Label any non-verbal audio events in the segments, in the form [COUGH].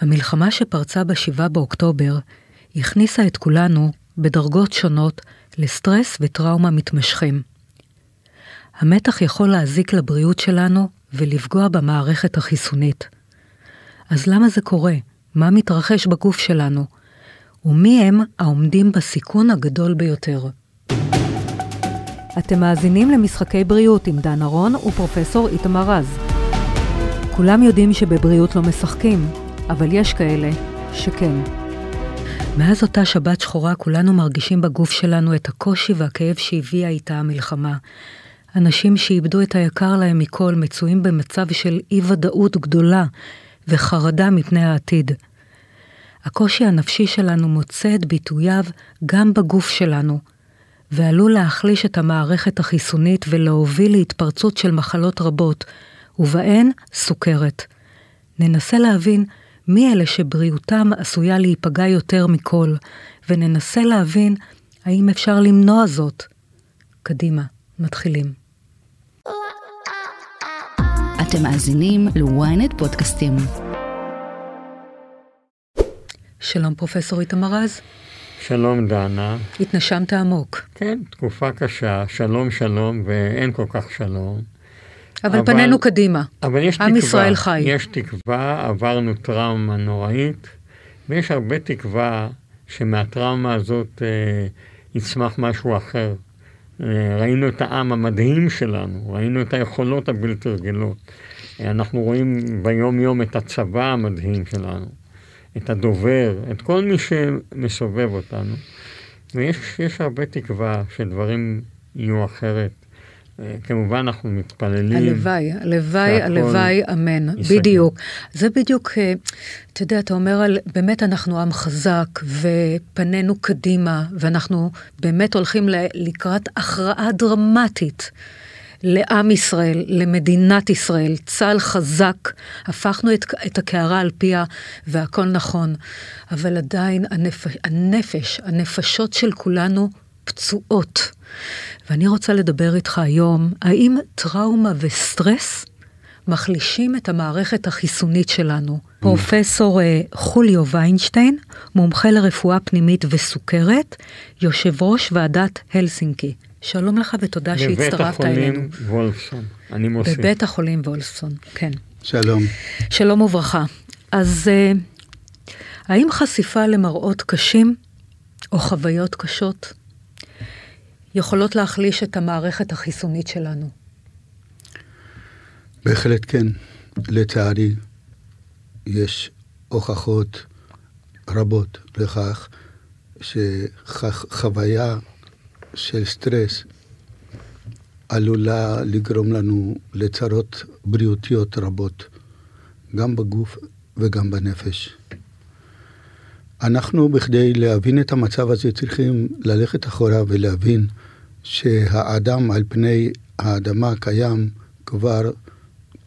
המלחמה שפרצה ב-7 באוקטובר הכניסה את כולנו, בדרגות שונות, לסטרס וטראומה מתמשכים. המתח יכול להזיק לבריאות שלנו ולפגוע במערכת החיסונית. אז למה זה קורה? מה מתרחש בגוף שלנו? ומי הם העומדים בסיכון הגדול ביותר? אתם מאזינים למשחקי בריאות עם דן ארון ופרופסור איתמר רז. כולם יודעים שבבריאות לא משחקים, אבל יש כאלה שכן. מאז אותה שבת שחורה כולנו מרגישים בגוף שלנו את הקושי והכאב שהביאה איתה המלחמה. אנשים שאיבדו את היקר להם מכל מצויים במצב של אי-ודאות גדולה וחרדה מפני העתיד. הקושי הנפשי שלנו מוצא את ביטוייו גם בגוף שלנו, ועלול להחליש את המערכת החיסונית ולהוביל להתפרצות של מחלות רבות, ובהן סוכרת. ננסה להבין מי אלה שבריאותם עשויה להיפגע יותר מכל, וננסה להבין האם אפשר למנוע זאת. קדימה, מתחילים. אתם מאזינים ל-ynet פודקאסטים. שלום פרופסור איתמר רז. שלום דנה. התנשמת עמוק. כן, תקופה קשה, שלום שלום ואין כל כך שלום. אבל, אבל פנינו קדימה. אבל יש עם תקווה. ישראל חי. יש תקווה, עברנו טראומה נוראית, ויש הרבה תקווה שמהטראומה הזאת אה, יצמח משהו אחר. אה, ראינו את העם המדהים שלנו, ראינו את היכולות הבלתי רגילות. אה, אנחנו רואים ביום יום את הצבא המדהים שלנו, את הדובר, את כל מי שמסובב אותנו. ויש הרבה תקווה שדברים יהיו אחרת. כמובן אנחנו מתפללים. הלוואי, הלוואי, הלוואי, אמן, יסגל. בדיוק. זה בדיוק, אה, אתה יודע, אתה אומר על, באמת אנחנו עם חזק, ופנינו קדימה, ואנחנו באמת הולכים לקראת הכרעה דרמטית. לעם ישראל, למדינת ישראל, צה"ל חזק, הפכנו את, את הקערה על פיה והכל נכון, אבל עדיין הנפש, הנפש, הנפשות של כולנו פצועות. ואני רוצה לדבר איתך היום, האם טראומה וסטרס מחלישים את המערכת החיסונית שלנו? Mm. פרופסור אה, חוליו ויינשטיין, מומחה לרפואה פנימית וסוכרת, יושב ראש ועדת הלסינקי. שלום לך ותודה שהצטרפת אלינו. בבית החולים וולפסון, אני מוסיף. בבית החולים וולפסון, כן. שלום. שלום וברכה. אז אה, האם חשיפה למראות קשים או חוויות קשות יכולות להחליש את המערכת החיסונית שלנו. בהחלט כן. לצערי, יש הוכחות רבות לכך שחוויה של סטרס עלולה לגרום לנו לצרות בריאותיות רבות, גם בגוף וגם בנפש. אנחנו, בכדי להבין את המצב הזה, צריכים ללכת אחורה ולהבין שהאדם על פני האדמה קיים כבר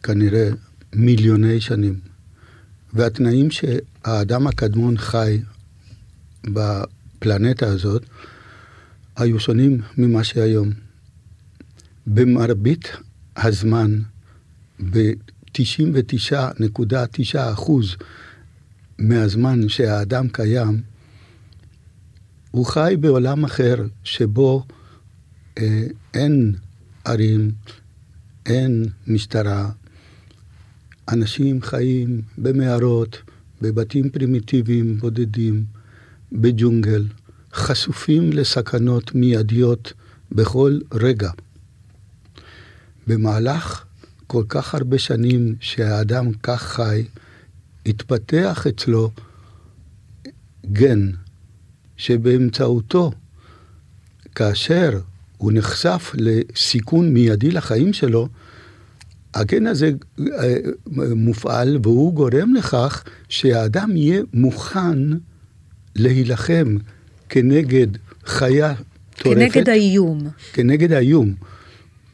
כנראה מיליוני שנים. והתנאים שהאדם הקדמון חי בפלנטה הזאת היו שונים ממה שהיום. במרבית הזמן, ב-99.9 אחוז מהזמן שהאדם קיים, הוא חי בעולם אחר שבו אין ערים, אין משטרה, אנשים חיים במערות, בבתים פרימיטיביים בודדים, בג'ונגל, חשופים לסכנות מיידיות בכל רגע. במהלך כל כך הרבה שנים שהאדם כך חי, התפתח אצלו גן שבאמצעותו, כאשר הוא נחשף לסיכון מיידי לחיים שלו, הגן הזה אה, מופעל והוא גורם לכך שהאדם יהיה מוכן להילחם כנגד חיה טורפת. כנגד האיום. כנגד האיום.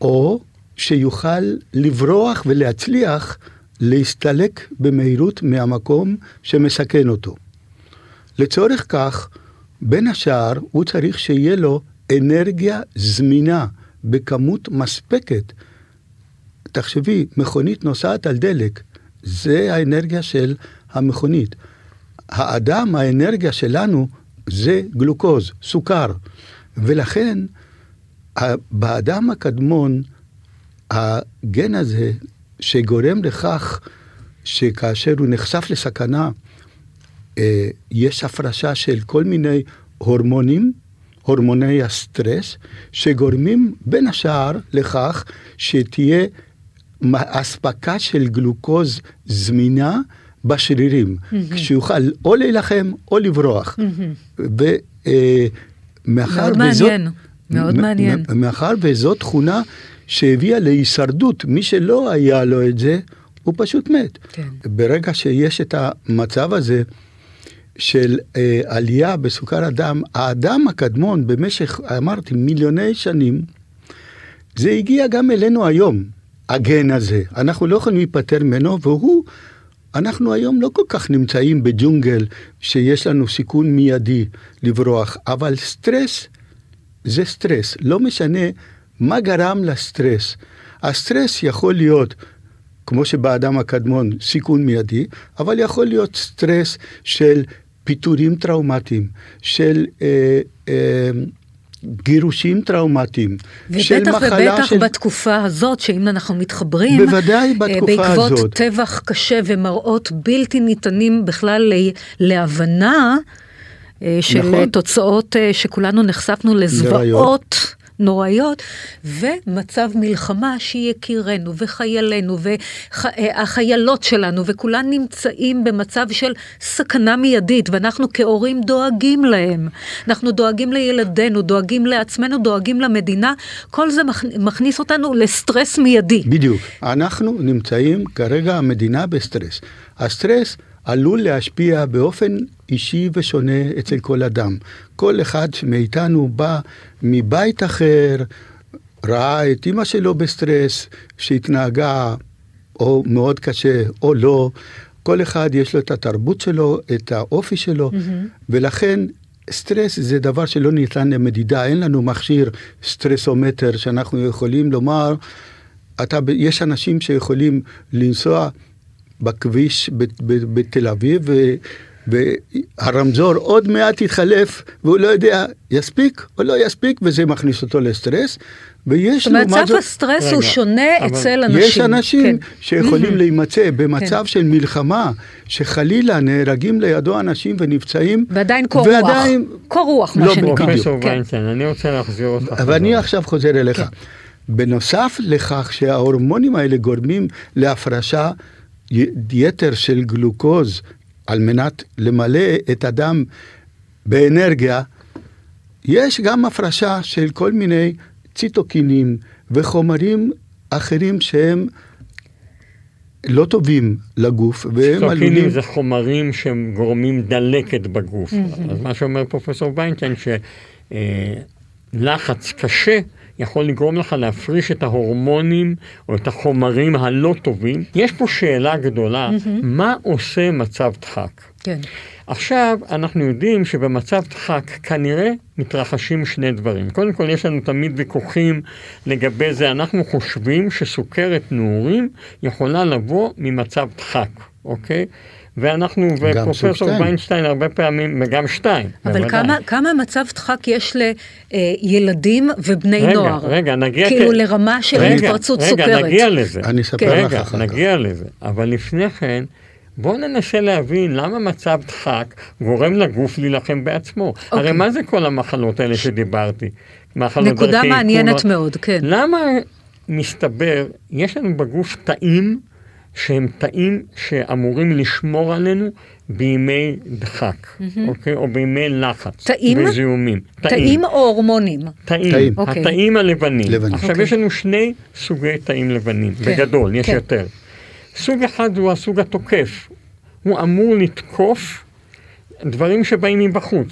או שיוכל לברוח ולהצליח להסתלק במהירות מהמקום שמסכן אותו. לצורך כך, בין השאר, הוא צריך שיהיה לו אנרגיה זמינה בכמות מספקת. תחשבי, מכונית נוסעת על דלק, זה האנרגיה של המכונית. האדם, האנרגיה שלנו, זה גלוקוז, סוכר. ולכן, באדם הקדמון, הגן הזה, שגורם לכך שכאשר הוא נחשף לסכנה, אה, יש הפרשה של כל מיני הורמונים, הורמוני הסטרס, שגורמים בין השאר לכך שתהיה אספקה של גלוקוז זמינה בשרירים, mm-hmm. שיוכל או להילחם או לברוח. Mm-hmm. ומאחר מאוד וזאת... מעניין, מאוד מעניין. מאחר וזאת תכונה שהביאה להישרדות, מי שלא היה לו את זה, הוא פשוט מת. כן. ברגע שיש את המצב הזה, של אה, עלייה בסוכר הדם, האדם הקדמון במשך, אמרתי, מיליוני שנים, זה הגיע גם אלינו היום, הגן הזה. אנחנו לא יכולים להיפטר ממנו, והוא, אנחנו היום לא כל כך נמצאים בג'ונגל שיש לנו סיכון מיידי לברוח, אבל סטרס זה סטרס, לא משנה מה גרם לסטרס. הסטרס יכול להיות כמו שבאדם הקדמון סיכון מיידי, אבל יכול להיות סטרס של פיטורים טראומטיים, של אה, אה, גירושים טראומטיים, של מחלה של... ובטח ובטח בתקופה הזאת, שאם אנחנו מתחברים, בוודאי בתקופה בעקבות הזאת. בעקבות טבח קשה ומראות בלתי ניתנים בכלל להבנה, אה, של נכון. תוצאות אה, שכולנו נחשפנו לזוועות. נוראיות, ומצב מלחמה שיקירנו וחיילינו והחיילות שלנו וכולן נמצאים במצב של סכנה מיידית, ואנחנו כהורים דואגים להם. אנחנו דואגים לילדינו, דואגים לעצמנו, דואגים למדינה, כל זה מכניס אותנו לסטרס מיידי. בדיוק. אנחנו נמצאים כרגע המדינה בסטרס. הסטרס עלול להשפיע באופן אישי ושונה אצל כל אדם. כל אחד מאיתנו בא מבית אחר, ראה את אימא שלו בסטרס, שהתנהגה או מאוד קשה או לא. כל אחד יש לו את התרבות שלו, את האופי שלו, mm-hmm. ולכן סטרס זה דבר שלא ניתן למדידה, אין לנו מכשיר סטרסומטר שאנחנו יכולים לומר, אתה, יש אנשים שיכולים לנסוע בכביש בתל אביב, והרמזור עוד מעט יתחלף, והוא לא יודע, יספיק או לא יספיק, וזה מכניס אותו לסטרס. ויש זאת אומרת, סף הסטרס רגע, הוא שונה אצל אנשים. יש אנשים כן. שיכולים להימצא במצב כן. של מלחמה, שחלילה נהרגים לידו אנשים ונפצעים. ועדיין קור רוח. ועדיין... קור רוח, מה לא, שנקרא. פרופסור כן. ויינשטיין, אני רוצה להחזיר אותך. ואני עכשיו חוזר אליך. כן. בנוסף לכך שההורמונים האלה גורמים להפרשה יתר של גלוקוז על מנת למלא את הדם באנרגיה, יש גם הפרשה של כל מיני ציטוקינים וחומרים אחרים שהם לא טובים לגוף, והם עלולים... ציטוקינים זה חומרים שהם גורמים דלקת בגוף. Mm-hmm. אז מה שאומר פרופסור ויינטיין, שלחץ קשה יכול לגרום לך להפריש את ההורמונים או את החומרים הלא טובים. יש פה שאלה גדולה, mm-hmm. מה עושה מצב דחק? כן. עכשיו, אנחנו יודעים שבמצב דחק כנראה מתרחשים שני דברים. קודם כל, יש לנו תמיד ויכוחים לגבי זה. אנחנו חושבים שסוכרת נעורים יכולה לבוא ממצב דחק, אוקיי? ואנחנו ופרופסור ויינשטיין הרבה פעמים, וגם שתיים. אבל כמה, כמה מצב דחק יש לילדים ובני רגע, נוער? רגע, רגע, נגיע... כאילו כ... לרמה של רגע, התפרצות רגע, סוכרת. רגע, נגיע לזה. אני אספר כן. לך אחר כך. נגיע לזה. אבל לפני כן, בואו ננסה להבין למה מצב דחק גורם לגוף להילחם בעצמו. Okay. הרי אוקיי. מה זה כל המחלות האלה שדיברתי? נקודה מעניינת מאוד, כן. למה מסתבר, יש לנו בגוף תאים שהם תאים שאמורים לשמור עלינו בימי דחק, mm-hmm. אוקיי? או בימי לחץ. תאים? וזיהומים. תאים. תאים או הורמונים? תאים. תאים. אוקיי. התאים הלבנים. לבנים. עכשיו, אוקיי. יש לנו שני סוגי תאים לבנים, כן. בגדול, יש כן. יותר. סוג אחד הוא הסוג התוקף. הוא אמור לתקוף דברים שבאים מבחוץ.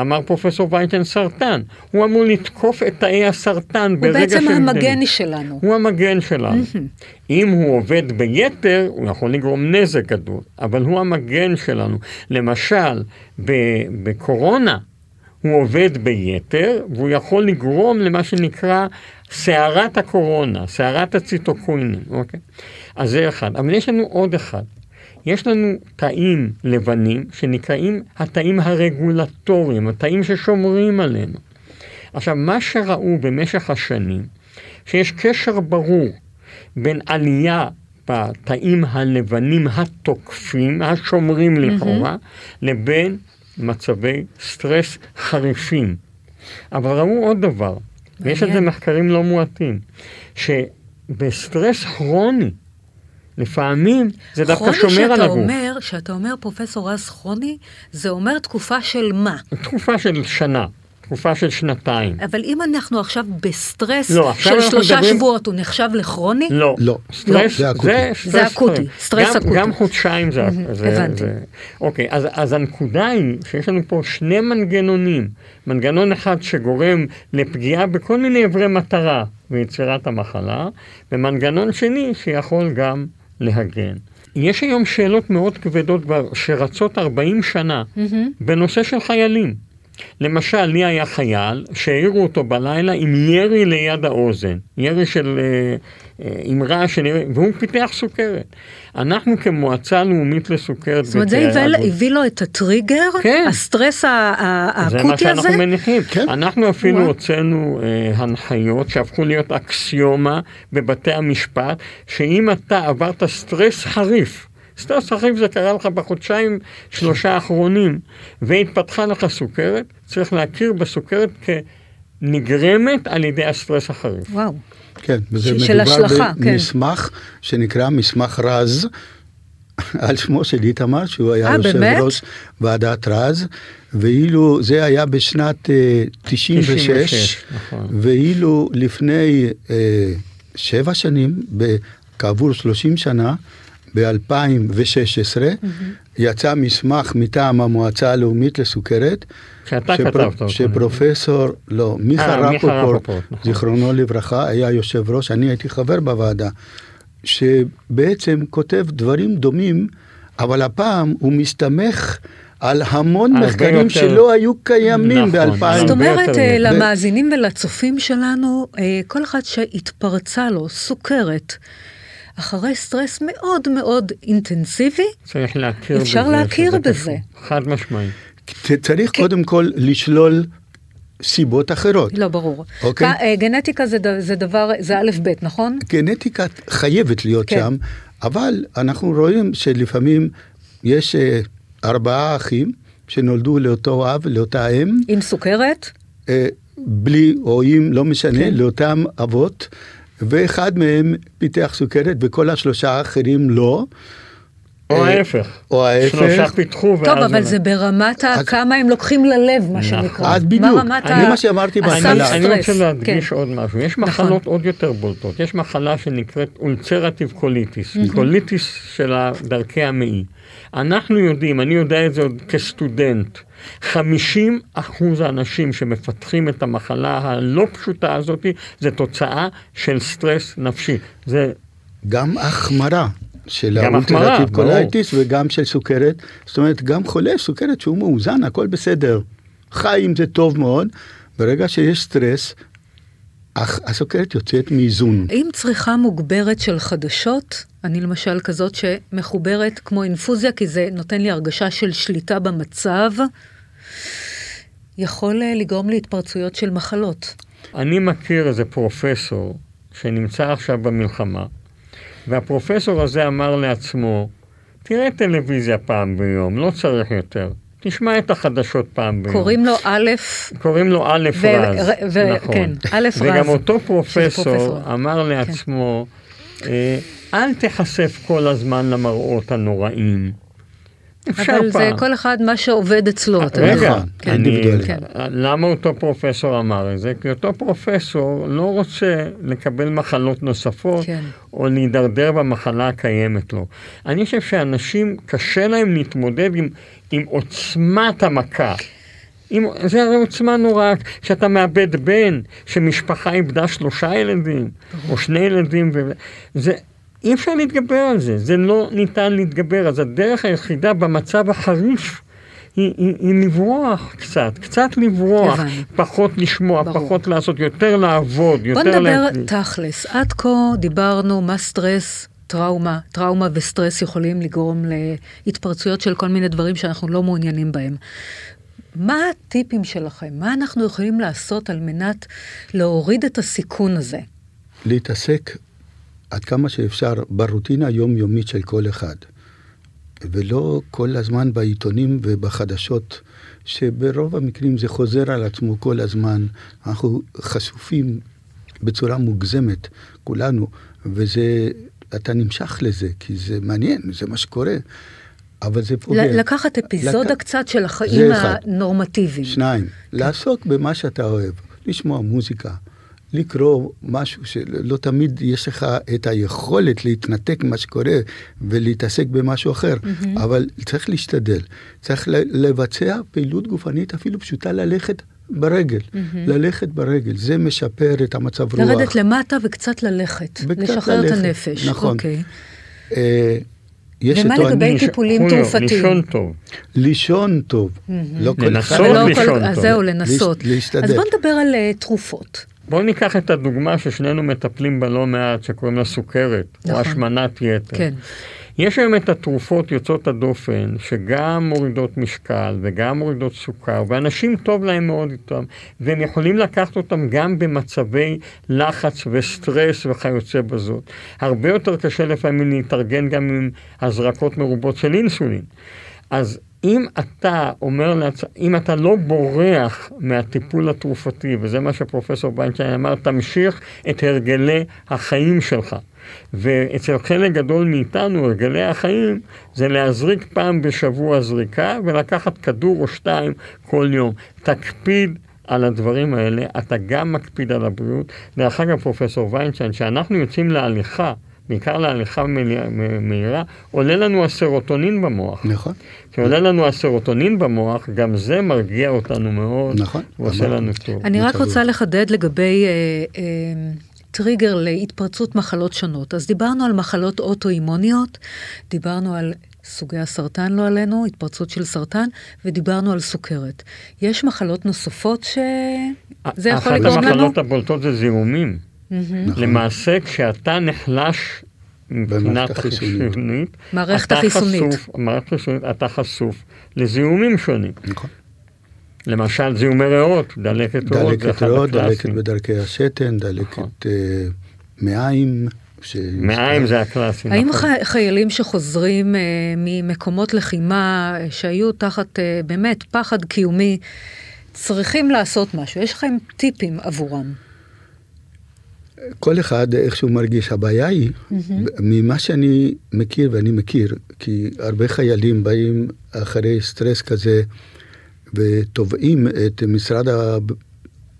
אמר פרופסור וייטן סרטן, הוא אמור לתקוף את תאי הסרטן ברגע שהם... הוא בעצם המגן שלנו. הוא המגן שלנו. אם הוא עובד ביתר, הוא יכול לגרום נזק גדול, אבל הוא המגן שלנו. למשל, בקורונה, הוא עובד ביתר, והוא יכול לגרום למה שנקרא סערת הקורונה, סערת הציטוקוינים, אוקיי? אז זה אחד. אבל יש לנו עוד אחד. יש לנו תאים לבנים שנקראים התאים הרגולטוריים, התאים ששומרים עלינו. עכשיו, מה שראו במשך השנים, שיש קשר ברור בין עלייה בתאים הלבנים התוקפים, השומרים לכאורה, mm-hmm. לבין מצבי סטרס חריפים. אבל ראו עוד דבר, ויש על זה מחקרים לא מועטים, שבסטרס כרוני, לפעמים זה דווקא שומר על הגוף. כרוני שאתה אומר, פרופסור רז כרוני, זה אומר תקופה של מה? תקופה של שנה. תקופה של שנתיים. אבל אם אנחנו עכשיו בסטרס לא, עכשיו של שלושה מדברים... שבועות, הוא נחשב לכרוני? לא. לא. סטרס, זה אקוטי. זה, זה אקוטי, סטרס גם, אקוטי. גם חודשיים זה... זה הבנתי. זה, אוקיי, אז, אז הנקודה היא שיש לנו פה שני מנגנונים. מנגנון אחד שגורם לפגיעה בכל מיני אברי מטרה ויצירת המחלה, ומנגנון שני שיכול גם להגן. יש היום שאלות מאוד כבדות שרצות 40 שנה mm-hmm. בנושא של חיילים. למשל, לי היה חייל שהעירו אותו בלילה עם ירי ליד האוזן, ירי של... אה, אה, עם רעש של ירי, והוא פיתח סוכרת. אנחנו כמועצה לאומית לסוכרת... זאת אומרת, זה הביא לו את הטריגר? כן. הסטרס האקוטי הזה? זה מה שאנחנו מניחים. כן. אנחנו אפילו הוצאנו אה, הנחיות שהפכו להיות אקסיומה בבתי המשפט, שאם אתה עברת סטרס חריף, סטרס חריף זה קרה לך בחודשיים שלושה האחרונים, והתפתחה לך סוכרת, צריך להכיר בסוכרת כנגרמת על ידי הסטרס החריף. וואו. כן, וזה מדובר השלכה, במסמך כן. שנקרא מסמך רז, [LAUGHS] על שמו של איתמר, שהוא היה 아, יושב באמת? ראש ועדת רז, ואילו זה היה בשנת uh, 96, 96 נכון. ואילו לפני uh, שבע שנים, כעבור 30 שנה, ב-2016 mm-hmm. יצא מסמך מטעם המועצה הלאומית לסוכרת. שאתה שפר... כתבת אותו. שפרופסור, לא, מיכה אה, רפופורט, נכון. זיכרונו לברכה, היה יושב ראש, אני הייתי חבר בוועדה, שבעצם כותב דברים דומים, אבל הפעם הוא מסתמך על המון מחקרים יותר... שלא היו קיימים נכון, ב-2000. זאת אומרת, אה, למאזינים ולצופים שלנו, אה, כל אחד שהתפרצה לו סוכרת, אחרי סטרס מאוד מאוד אינטנסיבי, צריך להכיר אפשר בזה, להכיר בזה. חד משמעי. צריך כן. קודם כל לשלול סיבות אחרות. לא, ברור. אוקיי? אה, גנטיקה זה, זה דבר, זה א' ב', נכון? גנטיקה חייבת להיות כן. שם, אבל אנחנו רואים שלפעמים יש אה, ארבעה אחים שנולדו לאותו אב, לאותה אם. עם סוכרת? אה, בלי, או אם, לא משנה, כן. לאותם אבות. ואחד מהם פיתח סוכרת וכל השלושה האחרים לא. או אה, ההפך. או ההפך. שלושה פיתחו טוב, אבל זה ברמת כמה הם לוקחים ללב, מה שנקרא. אז בדיוק, זה מה שאמרתי בהתחלה. אני רוצה להדגיש כן. עוד משהו. יש נכון. מחלות עוד יותר בולטות. יש מחלה שנקראת ulcerative colitis, קוליטיס של דרכי המעי. אנחנו יודעים, אני יודע את זה עוד כסטודנט, 50 אחוז האנשים שמפתחים את המחלה הלא פשוטה הזאת, זה תוצאה של סטרס נפשי. זה... גם החמרה. של ה ulcerative colitis וגם של סוכרת. זאת אומרת, גם חולה סוכרת שהוא מאוזן, הכל בסדר. חי עם זה טוב מאוד. ברגע שיש סטרס, הסוכרת יוצאת מאיזון. האם צריכה מוגברת של חדשות, אני למשל כזאת שמחוברת כמו אינפוזיה, כי זה נותן לי הרגשה של שליטה במצב, יכול אה, לגרום להתפרצויות של מחלות. אני מכיר איזה פרופסור שנמצא עכשיו במלחמה, והפרופסור הזה אמר לעצמו, תראה טלוויזיה פעם ביום, לא צריך יותר. תשמע את החדשות פעם ביום. קוראים לו א', קוראים לו א' רז, נכון. כן, א' רז. וגם אותו פרופסור, פרופסור. אמר לעצמו, כן. אל תיחשף כל הזמן למראות הנוראים. אבל זה כל אחד מה שעובד אצלו. רגע, כן, אני, כן. למה אותו פרופסור אמר את זה? כי אותו פרופסור לא רוצה לקבל מחלות נוספות, כן. או להידרדר במחלה הקיימת לו. אני חושב שאנשים, קשה להם להתמודד עם, עם עוצמת המכה. עם, זה הרי עוצמה נוראה, כשאתה מאבד בן, שמשפחה איבדה שלושה ילדים, או שני ילדים, וזה, אי אפשר להתגבר על זה, זה לא ניתן להתגבר. אז הדרך היחידה במצב החריף היא, היא, היא לברוח קצת, קצת לברוח, הבנ. פחות לשמוע, ברור. פחות לעשות, יותר לעבוד, יותר להקליט. בוא נדבר להקליט. תכלס, עד כה דיברנו מה סטרס טראומה, טראומה וסטרס יכולים לגרום להתפרצויות של כל מיני דברים שאנחנו לא מעוניינים בהם. מה הטיפים שלכם? מה אנחנו יכולים לעשות על מנת להוריד את הסיכון הזה? להתעסק עד כמה שאפשר ברוטינה היומיומית של כל אחד, ולא כל הזמן בעיתונים ובחדשות, שברוב המקרים זה חוזר על עצמו כל הזמן. אנחנו חשופים בצורה מוגזמת, כולנו, וזה, אתה נמשך לזה, כי זה מעניין, זה מה שקורה. אבל זה פוגע. לקחת אפיזודה לק... קצת של החיים הנורמטיביים. שניים, כן. לעסוק במה שאתה אוהב, לשמוע מוזיקה, לקרוא משהו שלא תמיד יש לך את היכולת להתנתק ממה שקורה ולהתעסק במשהו אחר, mm-hmm. אבל צריך להשתדל. צריך לבצע פעילות גופנית אפילו פשוטה ללכת ברגל, mm-hmm. ללכת ברגל, זה משפר את המצב רוח. לרדת למטה וקצת ללכת, לשחרר את הנפש. נכון. אוקיי. אה, יש ומה לגבי טיפולים תרופתיים? לישון טוב. לישון טוב. לא לנסות לישון טוב. זהו, לנסות. להשתדל. אז בוא נדבר על uh, תרופות. בואו ניקח את הדוגמה ששנינו מטפלים בה לא מעט, שקוראים לה סוכרת, נכון. או השמנת יתר. כן. יש היום את התרופות יוצאות הדופן, שגם מורידות משקל וגם מורידות סוכר, ואנשים טוב להם מאוד איתם, והם יכולים לקחת אותם גם במצבי לחץ וסטרס וכיוצא בזאת. הרבה יותר קשה לפעמים להתארגן גם עם הזרקות מרובות של אינסולין. אז אם אתה אומר לעצמך, אם אתה לא בורח מהטיפול התרופתי, וזה מה שפרופסור ביינשטיין אמר, תמשיך את הרגלי החיים שלך. ואצל חלק גדול מאיתנו, הרגלי החיים, זה להזריק פעם בשבוע זריקה ולקחת כדור או שתיים כל יום. תקפיד על הדברים האלה, אתה גם מקפיד על הבריאות. דרך אגב, פרופסור ויינשטיין, כשאנחנו יוצאים להליכה, בעיקר להליכה מהירה, עולה לנו הסרוטונין במוח. נכון. כשעולה לנו הסרוטונין במוח, גם זה מרגיע אותנו מאוד. נכון. ועושה לנו טוב. אני רק רוצה לחדד לגבי... אה, אה, טריגר להתפרצות מחלות שונות. אז דיברנו על מחלות אוטואימוניות, דיברנו על סוגי הסרטן, לא עלינו, התפרצות של סרטן, ודיברנו על סוכרת. יש מחלות נוספות שזה יכול לגרום לנו? אחת המחלות הבולטות זה זיהומים. נכון. למעשה, כשאתה נחלש מבחינת חיסונית, מערכת החיסונית, מערכת החיסונית, אתה חשוף לזיהומים שונים. נכון. למשל זיהומי ריאות, דלקת ריאות, דלקת ריאות, דלקת בדרכי השתן, דלקת נכון. uh, מעיים. ש... מעיים זה הקלאסי. האם נכון. חיילים שחוזרים uh, ממקומות לחימה uh, שהיו תחת uh, באמת פחד קיומי, צריכים לעשות משהו? יש לכם טיפים עבורם? כל אחד איך שהוא מרגיש. הבעיה היא, mm-hmm. ממה שאני מכיר, ואני מכיר, כי הרבה חיילים באים אחרי סטרס כזה, ותובעים את משרד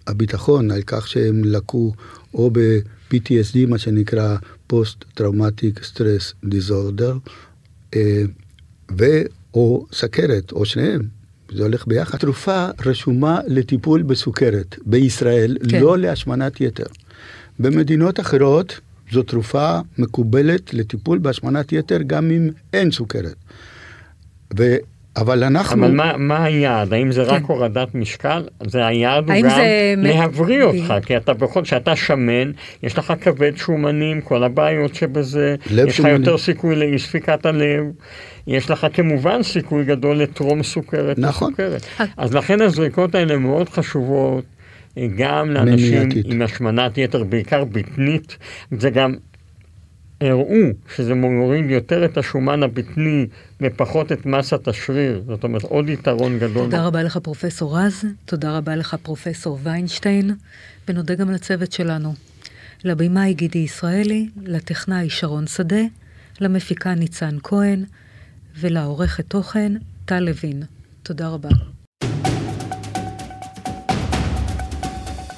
הביטחון על כך שהם לקו או ב-PTSD, מה שנקרא post-traumatic stress disorder, ו/או סכרת, או שניהם. זה הולך ביחד. תרופה רשומה לטיפול בסוכרת בישראל, כן. לא להשמנת יתר. במדינות אחרות זו תרופה מקובלת לטיפול בהשמנת יתר גם אם אין סוכרת. ו... אבל אנחנו... אבל מה, מה היעד? האם זה כן. רק הורדת משקל? זה היעד הוא גם זה... להבריא אותך, כי אתה בכל, כשאתה שמן, יש לך כבד שומנים, כל הבעיות שבזה, יש. לך יותר סיכוי לאי ספיקת הלב, יש לך כמובן סיכוי גדול לטרום סוכרת. נכון. וסוכרת. אז לכן הזריקות האלה מאוד חשובות. גם לאנשים מניעתית. עם השמנת יתר, בעיקר בטנית, זה גם הראו שזה מוריד יותר את השומן הבטני ופחות את מסת השריר, זאת אומרת עוד יתרון גדול. תודה רבה לך פרופסור רז, תודה רבה לך פרופסור ויינשטיין, ונודה גם לצוות שלנו. לבמאי גידי ישראלי, לטכנאי שרון שדה, למפיקה ניצן כהן, ולעורכת תוכן טל לוין. תודה רבה.